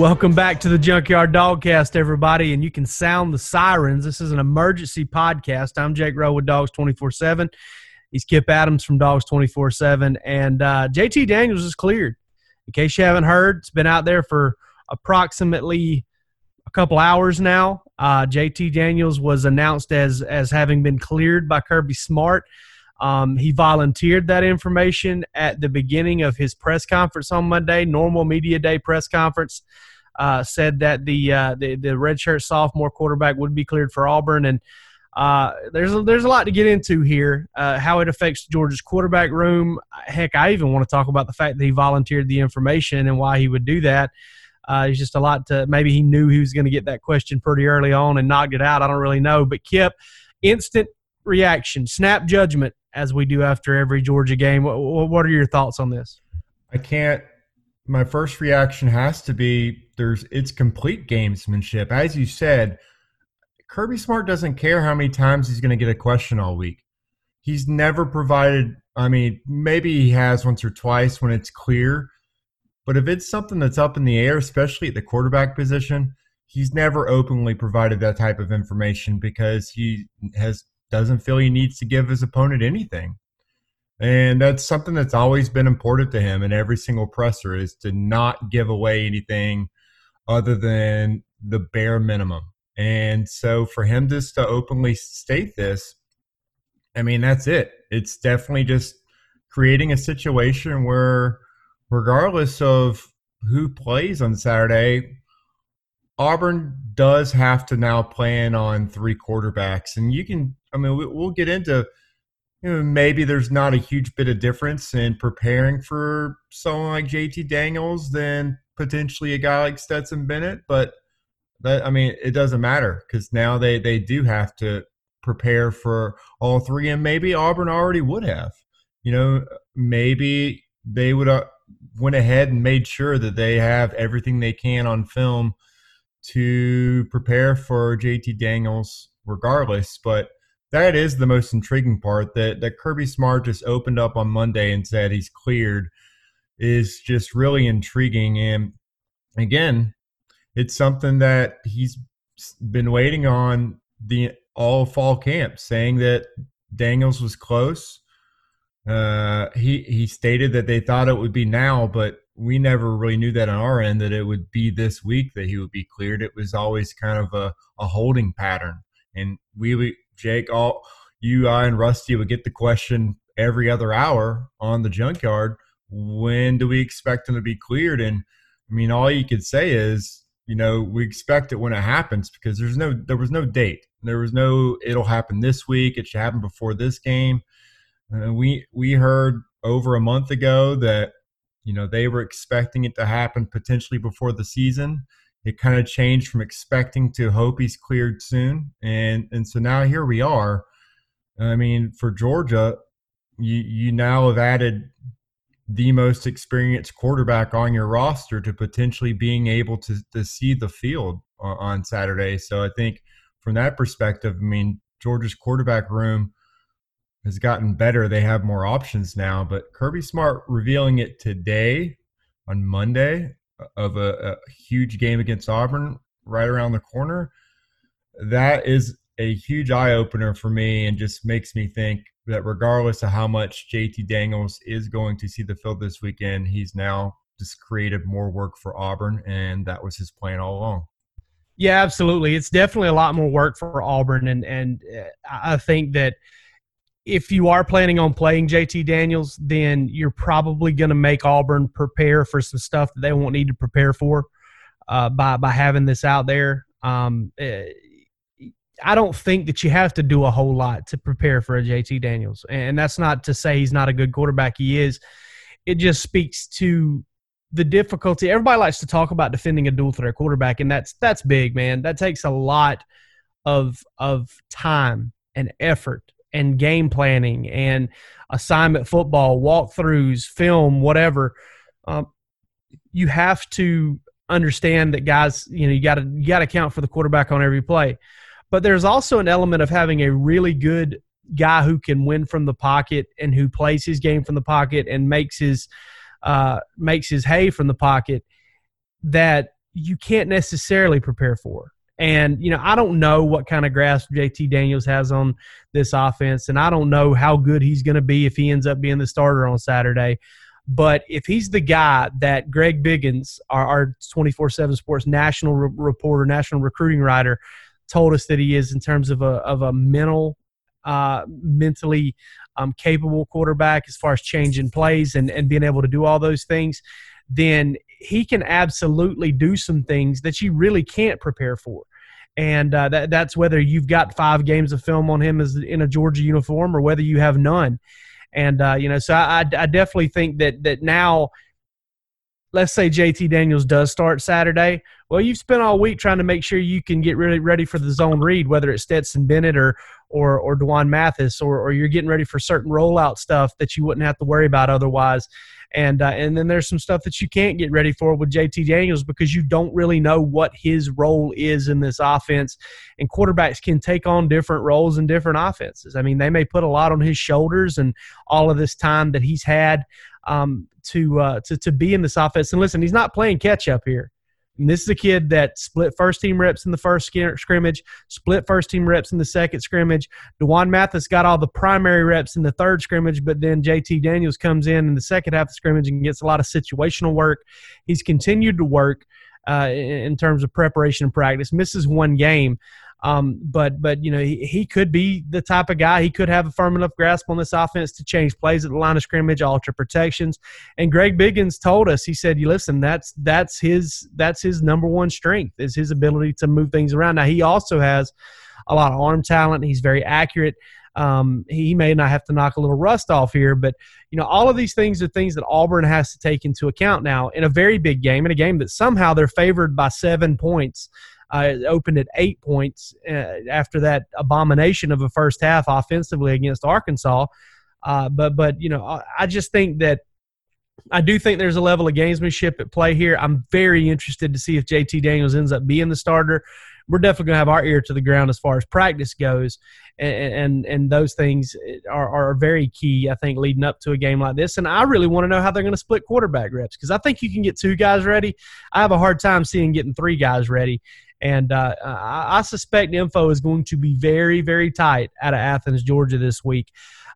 Welcome back to the Junkyard Dogcast, everybody. And you can sound the sirens. This is an emergency podcast. I'm Jake Rowe with Dogs 24 7. He's Kip Adams from Dogs 24 7. And uh, JT Daniels is cleared. In case you haven't heard, it's been out there for approximately a couple hours now. Uh, JT Daniels was announced as, as having been cleared by Kirby Smart. Um, he volunteered that information at the beginning of his press conference on Monday, normal media day press conference. Uh, said that the, uh, the the redshirt sophomore quarterback would be cleared for Auburn, and uh, there's a, there's a lot to get into here. Uh, how it affects Georgia's quarterback room. Heck, I even want to talk about the fact that he volunteered the information and why he would do that. Uh, it's just a lot to maybe he knew he was going to get that question pretty early on and knocked it out. I don't really know, but Kip, instant reaction, snap judgment as we do after every Georgia game. What, what are your thoughts on this? I can't. My first reaction has to be there's it's complete gamesmanship. As you said, Kirby Smart doesn't care how many times he's going to get a question all week. He's never provided. I mean, maybe he has once or twice when it's clear, but if it's something that's up in the air, especially at the quarterback position, he's never openly provided that type of information because he has doesn't feel he needs to give his opponent anything. And that's something that's always been important to him in every single presser is to not give away anything other than the bare minimum. And so for him just to openly state this, I mean, that's it. It's definitely just creating a situation where, regardless of who plays on Saturday, Auburn does have to now plan on three quarterbacks. And you can I mean, we, will get into you know, maybe there's not a huge bit of difference in preparing for someone like JT Daniels than potentially a guy like Stetson Bennett, but that I mean, it doesn't matter because now they they do have to prepare for all three, and maybe Auburn already would have. You know, maybe they would have went ahead and made sure that they have everything they can on film to prepare for JT Daniels regardless, but that is the most intriguing part that that Kirby Smart just opened up on Monday and said he's cleared is just really intriguing and again it's something that he's been waiting on the all fall camp saying that Daniels was close uh, he he stated that they thought it would be now but we never really knew that on our end that it would be this week that he would be cleared it was always kind of a, a holding pattern and we Jake, all you, I, and Rusty would get the question every other hour on the junkyard. When do we expect them to be cleared? And I mean, all you could say is, you know, we expect it when it happens because there's no, there was no date. There was no, it'll happen this week. It should happen before this game. And we we heard over a month ago that you know they were expecting it to happen potentially before the season it kind of changed from expecting to hope he's cleared soon, and and so now here we are. I mean, for Georgia, you you now have added the most experienced quarterback on your roster to potentially being able to to see the field on Saturday. So I think from that perspective, I mean, Georgia's quarterback room has gotten better. They have more options now, but Kirby Smart revealing it today on Monday uh, of a, a huge game against Auburn right around the corner, that is a huge eye opener for me and just makes me think that regardless of how much JT Daniels is going to see the field this weekend, he's now just created more work for Auburn, and that was his plan all along. Yeah, absolutely. It's definitely a lot more work for Auburn, and and uh, I think that if you are planning on playing JT Daniels, then you're probably going to make Auburn prepare for some stuff that they won't need to prepare for uh, by by having this out there. Um, eh, I don't think that you have to do a whole lot to prepare for a JT Daniels, and that's not to say he's not a good quarterback. He is. It just speaks to the difficulty. Everybody likes to talk about defending a dual threat quarterback, and that's that's big, man. That takes a lot of of time and effort and game planning and assignment football, walkthroughs, film, whatever. Um, you have to understand that guys, you know, you got to you got to count for the quarterback on every play. But there's also an element of having a really good guy who can win from the pocket and who plays his game from the pocket and makes his uh, makes his hay from the pocket that you can't necessarily prepare for. And, you know, I don't know what kind of grasp JT Daniels has on this offense, and I don't know how good he's going to be if he ends up being the starter on Saturday. But if he's the guy that Greg Biggins, our 24 7 sports national re- reporter, national recruiting writer, told us that he is in terms of a, of a mental, uh, mentally um, capable quarterback as far as changing plays and, and being able to do all those things, then he can absolutely do some things that you really can't prepare for and uh, that, that's whether you've got five games of film on him as in a Georgia uniform or whether you have none. And uh, you know, so I, I definitely think that that now, let's say JT Daniels does start Saturday. Well, you've spent all week trying to make sure you can get really ready for the zone read, whether it's Stetson Bennett or or or D'Wan Mathis, or or you're getting ready for certain rollout stuff that you wouldn't have to worry about otherwise and uh, and then there's some stuff that you can't get ready for with JT Daniels because you don't really know what his role is in this offense. And quarterbacks can take on different roles in different offenses. I mean, they may put a lot on his shoulders and all of this time that he's had um, to uh, to to be in this offense. And listen, he's not playing catch up here. And this is a kid that split first team reps in the first scrimmage, split first team reps in the second scrimmage. D'Wan Mathis got all the primary reps in the third scrimmage, but then JT Daniels comes in in the second half of the scrimmage and gets a lot of situational work. He's continued to work uh, in terms of preparation and practice, misses one game. Um, but but you know he, he could be the type of guy. He could have a firm enough grasp on this offense to change plays at the line of scrimmage, alter protections. And Greg Biggins told us he said, "You listen, that's that's his that's his number one strength is his ability to move things around. Now he also has a lot of arm talent. He's very accurate." Um, he may not have to knock a little rust off here, but you know all of these things are things that Auburn has to take into account now in a very big game, in a game that somehow they're favored by seven points uh, opened at eight points uh, after that abomination of a first half offensively against Arkansas. Uh, but but you know I, I just think that I do think there's a level of gamesmanship at play here. I'm very interested to see if JT Daniels ends up being the starter. We're definitely going to have our ear to the ground as far as practice goes, and and, and those things are, are very key. I think leading up to a game like this, and I really want to know how they're going to split quarterback reps because I think you can get two guys ready. I have a hard time seeing getting three guys ready, and uh, I, I, suspect info is going to be very, very tight out of Athens, Georgia this week.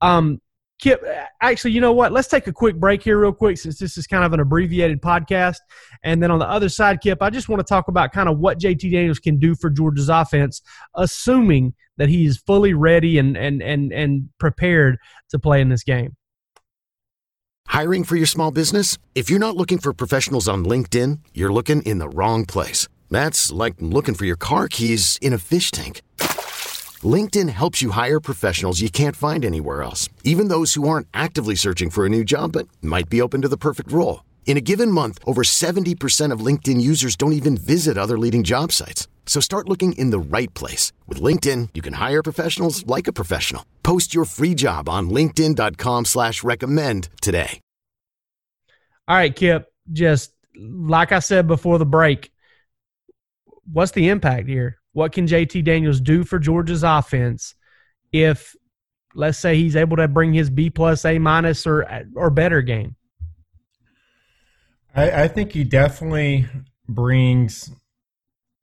Um, Kip, actually, you know what? Let's take a quick break here, real quick, since this is kind of an abbreviated podcast. And then on the other side, Kip, I just want to talk about kind of what JT Daniels can do for Georgia's offense, assuming that he is fully ready and and and and prepared to play in this game. Hiring for your small business? If you're not looking for professionals on LinkedIn, you're looking in the wrong place. That's like looking for your car keys in a fish tank. LinkedIn helps you hire professionals you can't find anywhere else, even those who aren't actively searching for a new job but might be open to the perfect role. In a given month, over 70% of LinkedIn users don't even visit other leading job sites. So start looking in the right place. With LinkedIn, you can hire professionals like a professional. Post your free job on linkedin.com slash recommend today. All right, Kip, just like I said before the break, what's the impact here? What can JT Daniels do for Georgia's offense if, let's say, he's able to bring his B plus, A minus, or or better game? I, I think he definitely brings,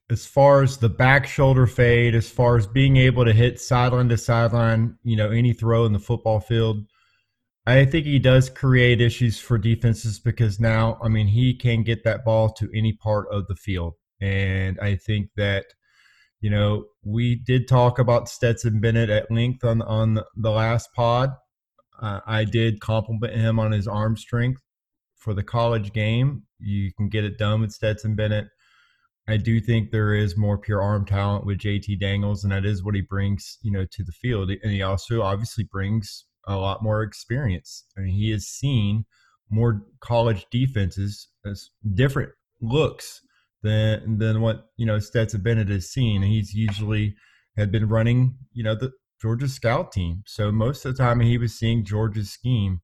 as far as the back shoulder fade, as far as being able to hit sideline to sideline, you know, any throw in the football field. I think he does create issues for defenses because now, I mean, he can get that ball to any part of the field. And I think that you know, we did talk about Stetson Bennett at length on on the last pod. Uh, I did compliment him on his arm strength for the college game. You can get it done with Stetson Bennett. I do think there is more pure arm talent with JT Daniels, and that is what he brings, you know, to the field. And he also obviously brings a lot more experience. I mean, he has seen more college defenses as different looks than than what you know Stetson Bennett has seen. He's usually had been running, you know, the Georgia scout team. So most of the time he was seeing Georgia's scheme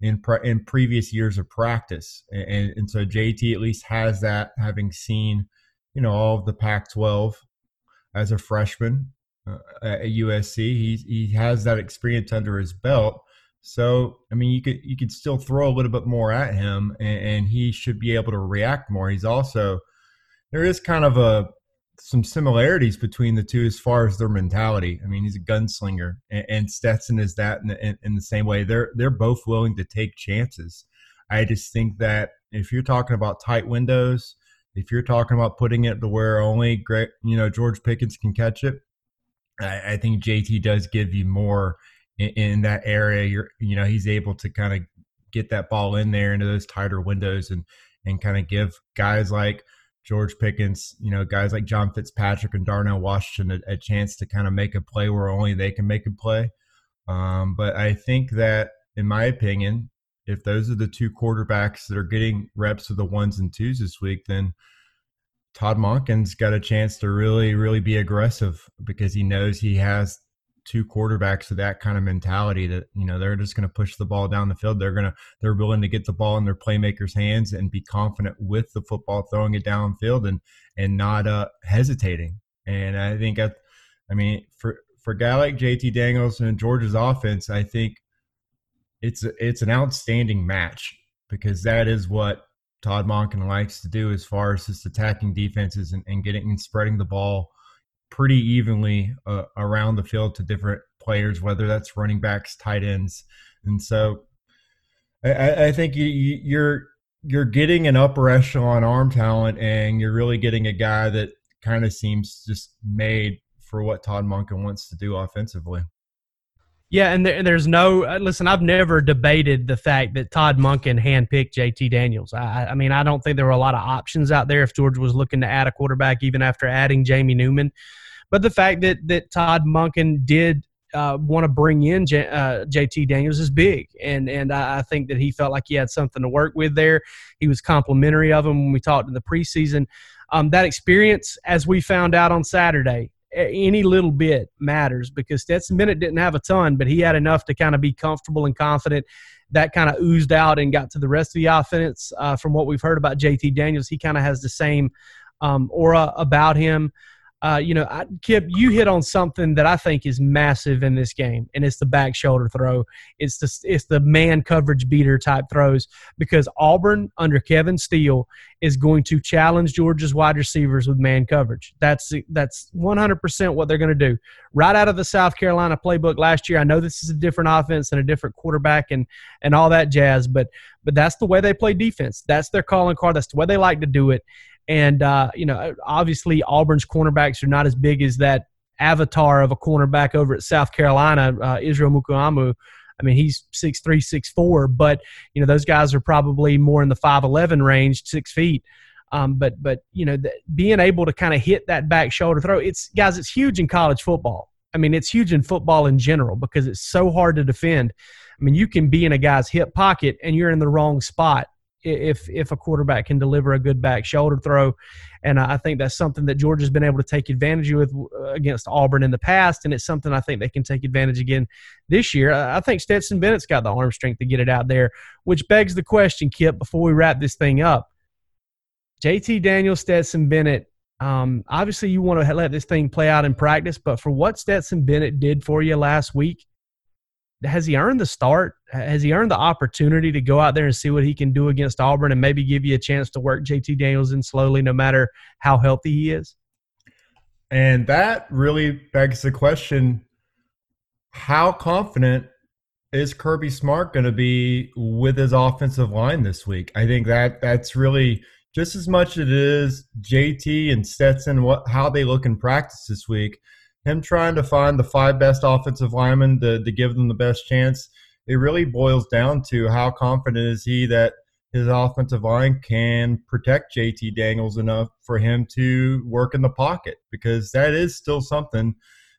in pre- in previous years of practice, and and so JT at least has that, having seen, you know, all of the Pac-12 as a freshman uh, at USC. He he has that experience under his belt. So I mean, you could you could still throw a little bit more at him, and, and he should be able to react more. He's also there is kind of a some similarities between the two as far as their mentality. I mean, he's a gunslinger, and, and Stetson is that in the, in, in the same way. They're they're both willing to take chances. I just think that if you're talking about tight windows, if you're talking about putting it to where only great, you know, George Pickens can catch it, I, I think JT does give you more in, in, that area. You're, you know, he's able to kind of get that ball in there into those tighter windows and and kind of give guys like George Pickens, you know, guys like John Fitzpatrick and Darnell Washington a, a chance to kind of make a play where only they can make a play. Um, but I think that, in my opinion, if those are the two quarterbacks that are getting reps of the ones and twos this week, then Todd Monken's got a chance to really, really be aggressive because he knows he has two quarterbacks with that kind of mentality that you know they're just going to push the ball down the field. They're going to they're willing to get the ball in their playmakers' hands and be confident with the football, throwing it downfield and and not uh, hesitating. And I think I, I mean for for a guy like JT Daniels and Georgia's offense, I think it's it's an outstanding match because that is what Todd Monken likes to do as far as just attacking defenses and, and getting and spreading the ball pretty evenly uh, around the field to different players, whether that's running backs, tight ends, and so I, I think you, you're you're getting an upper echelon arm talent, and you're really getting a guy that kind of seems just made for what Todd Monken wants to do offensively. Yeah, and there, there's no uh, listen. I've never debated the fact that Todd Monken handpicked JT Daniels. I, I, mean, I don't think there were a lot of options out there if George was looking to add a quarterback, even after adding Jamie Newman. But the fact that that Todd Monken did uh, want to bring in J, uh, JT Daniels is big, and and I, I, think that he felt like he had something to work with there. He was complimentary of him when we talked in the preseason. Um, that experience, as we found out on Saturday, any little bit matters because Stetson Bennett didn't have a ton, but he had enough to kind of be comfortable and confident. That kind of oozed out and got to the rest of the offense. Uh, from what we've heard about JT Daniels, he kind of has the same um, aura about him. Uh, you know, I, Kip, you hit on something that I think is massive in this game, and it's the back shoulder throw. It's the it's the man coverage beater type throws because Auburn under Kevin Steele is going to challenge Georgia's wide receivers with man coverage. That's that's 100% what they're going to do. Right out of the South Carolina playbook last year, I know this is a different offense and a different quarterback and and all that jazz, but but that's the way they play defense. That's their calling card. That's the way they like to do it. And, uh, you know, obviously Auburn's cornerbacks are not as big as that avatar of a cornerback over at South Carolina, uh, Israel Mukuamu. I mean, he's six three, six four, but, you know, those guys are probably more in the 5'11 range, six feet. Um, but, but you know, being able to kind of hit that back shoulder throw, it's, guys, it's huge in college football. I mean, it's huge in football in general because it's so hard to defend. I mean, you can be in a guy's hip pocket and you're in the wrong spot if if a quarterback can deliver a good back shoulder throw. And I think that's something that Georgia's been able to take advantage of against Auburn in the past, and it's something I think they can take advantage again this year. I think Stetson Bennett's got the arm strength to get it out there, which begs the question, Kip, before we wrap this thing up. JT Daniel, Stetson Bennett, um, obviously you want to let this thing play out in practice, but for what Stetson Bennett did for you last week, has he earned the start? Has he earned the opportunity to go out there and see what he can do against Auburn and maybe give you a chance to work JT Daniels in slowly, no matter how healthy he is? And that really begs the question how confident is Kirby Smart going to be with his offensive line this week? I think that that's really just as much as it is JT and Stetson, what how they look in practice this week, him trying to find the five best offensive linemen to, to give them the best chance, it really boils down to how confident is he that his offensive line can protect JT Daniels enough for him to work in the pocket because that is still something.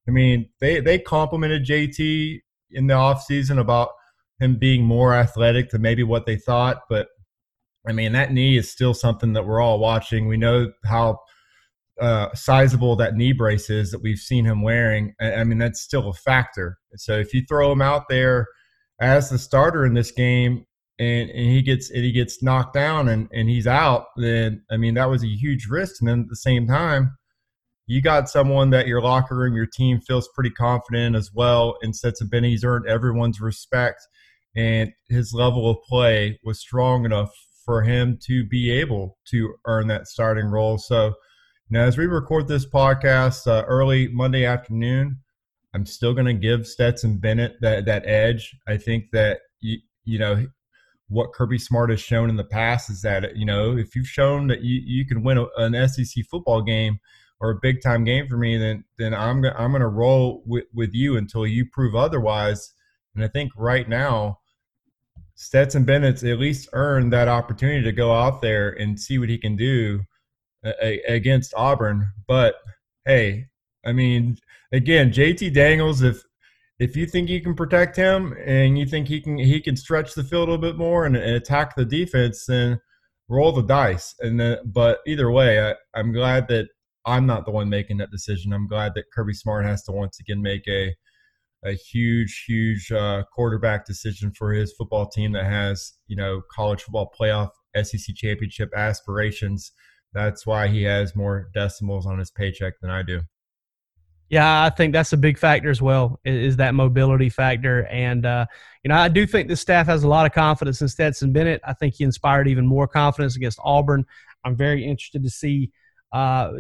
I mean, they, they complimented JT in the offseason about him being more athletic than maybe what they thought, but I mean, that knee is still something that we're all watching. We know how uh, sizable that knee brace is that we've seen him wearing. I mean, that's still a factor. So if you throw him out there as the starter in this game and, and he gets and he gets knocked down and, and he's out, then I mean that was a huge risk. And then at the same time, you got someone that your locker room, your team feels pretty confident in as well. And Stetson Bennett, he's earned everyone's respect, and his level of play was strong enough for him to be able to earn that starting role. So now, as we record this podcast uh, early Monday afternoon, I'm still going to give Stetson Bennett that that edge. I think that you you know what Kirby Smart has shown in the past is that you know if you've shown that you, you can win a, an SEC football game or a big time game for me, then then I'm I'm gonna roll with, with you until you prove otherwise. And I think right now, Stetson Bennett's at least earned that opportunity to go out there and see what he can do against Auburn. But hey, I mean, again, JT Daniels, if if you think you can protect him and you think he can he can stretch the field a little bit more and, and attack the defense, then roll the dice. And then, but either way, I, I'm glad that I'm not the one making that decision. I'm glad that Kirby Smart has to once again make a a huge, huge uh, quarterback decision for his football team that has you know college football playoff SEC championship aspirations that's why he has more decimals on his paycheck than I do. Yeah, I think that's a big factor as well. Is that mobility factor, and uh, you know, I do think the staff has a lot of confidence in Stetson Bennett. I think he inspired even more confidence against Auburn. I'm very interested to see uh,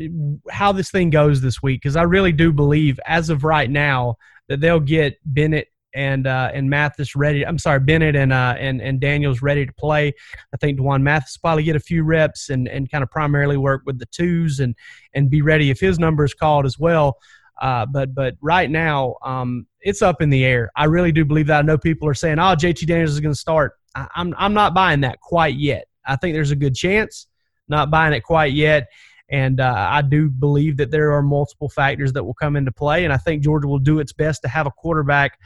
how this thing goes this week because I really do believe, as of right now, that they'll get Bennett and uh, and Mathis ready. I'm sorry, Bennett and uh, and and Daniels ready to play. I think D'Wan Mathis probably get a few reps and and kind of primarily work with the twos and and be ready if his number is called as well. Uh, but but right now, um, it's up in the air. I really do believe that. I know people are saying, "Oh, JT Daniels is going to start." I, I'm I'm not buying that quite yet. I think there's a good chance. Not buying it quite yet. And uh, I do believe that there are multiple factors that will come into play. And I think Georgia will do its best to have a quarterback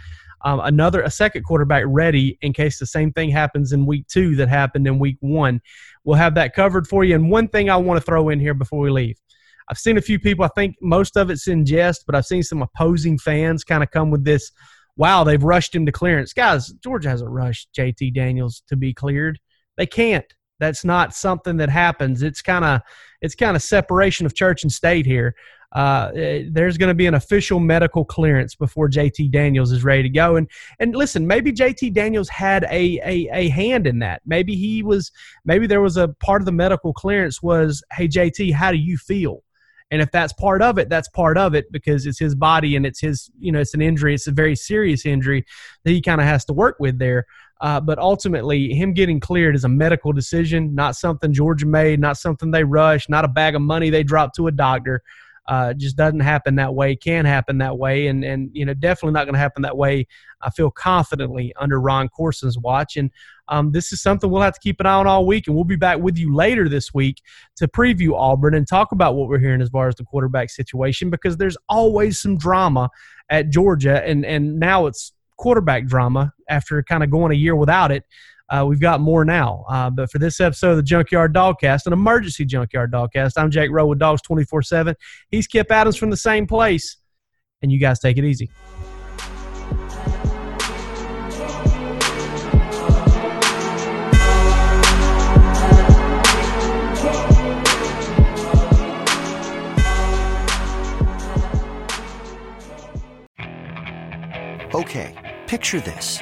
um, another a second quarterback ready in case the same thing happens in week two that happened in week one. We'll have that covered for you. And one thing I want to throw in here before we leave. I've seen a few people, I think most of it's in jest, but I've seen some opposing fans kind of come with this, wow, they've rushed him to clearance. Guys, Georgia hasn't rushed JT Daniels to be cleared. They can't. That's not something that happens. It's kind of it's kind of separation of church and state here uh, eh, there's going to be an official medical clearance before JT Daniels is ready to go. And and listen, maybe JT Daniels had a, a a hand in that. Maybe he was. Maybe there was a part of the medical clearance was, hey JT, how do you feel? And if that's part of it, that's part of it because it's his body and it's his, you know, it's an injury. It's a very serious injury that he kind of has to work with there. Uh, but ultimately, him getting cleared is a medical decision, not something Georgia made, not something they rushed, not a bag of money they dropped to a doctor. Uh, just doesn't happen that way. Can happen that way, and and you know definitely not going to happen that way. I feel confidently under Ron Courson's watch, and um, this is something we'll have to keep an eye on all week. And we'll be back with you later this week to preview Auburn and talk about what we're hearing as far as the quarterback situation because there's always some drama at Georgia, and and now it's quarterback drama after kind of going a year without it. Uh, we've got more now. Uh, but for this episode of the Junkyard Dogcast, an emergency Junkyard Dogcast, I'm Jake Rowe with Dogs 24 7. He's Kip Adams from the same place. And you guys take it easy. Okay, picture this.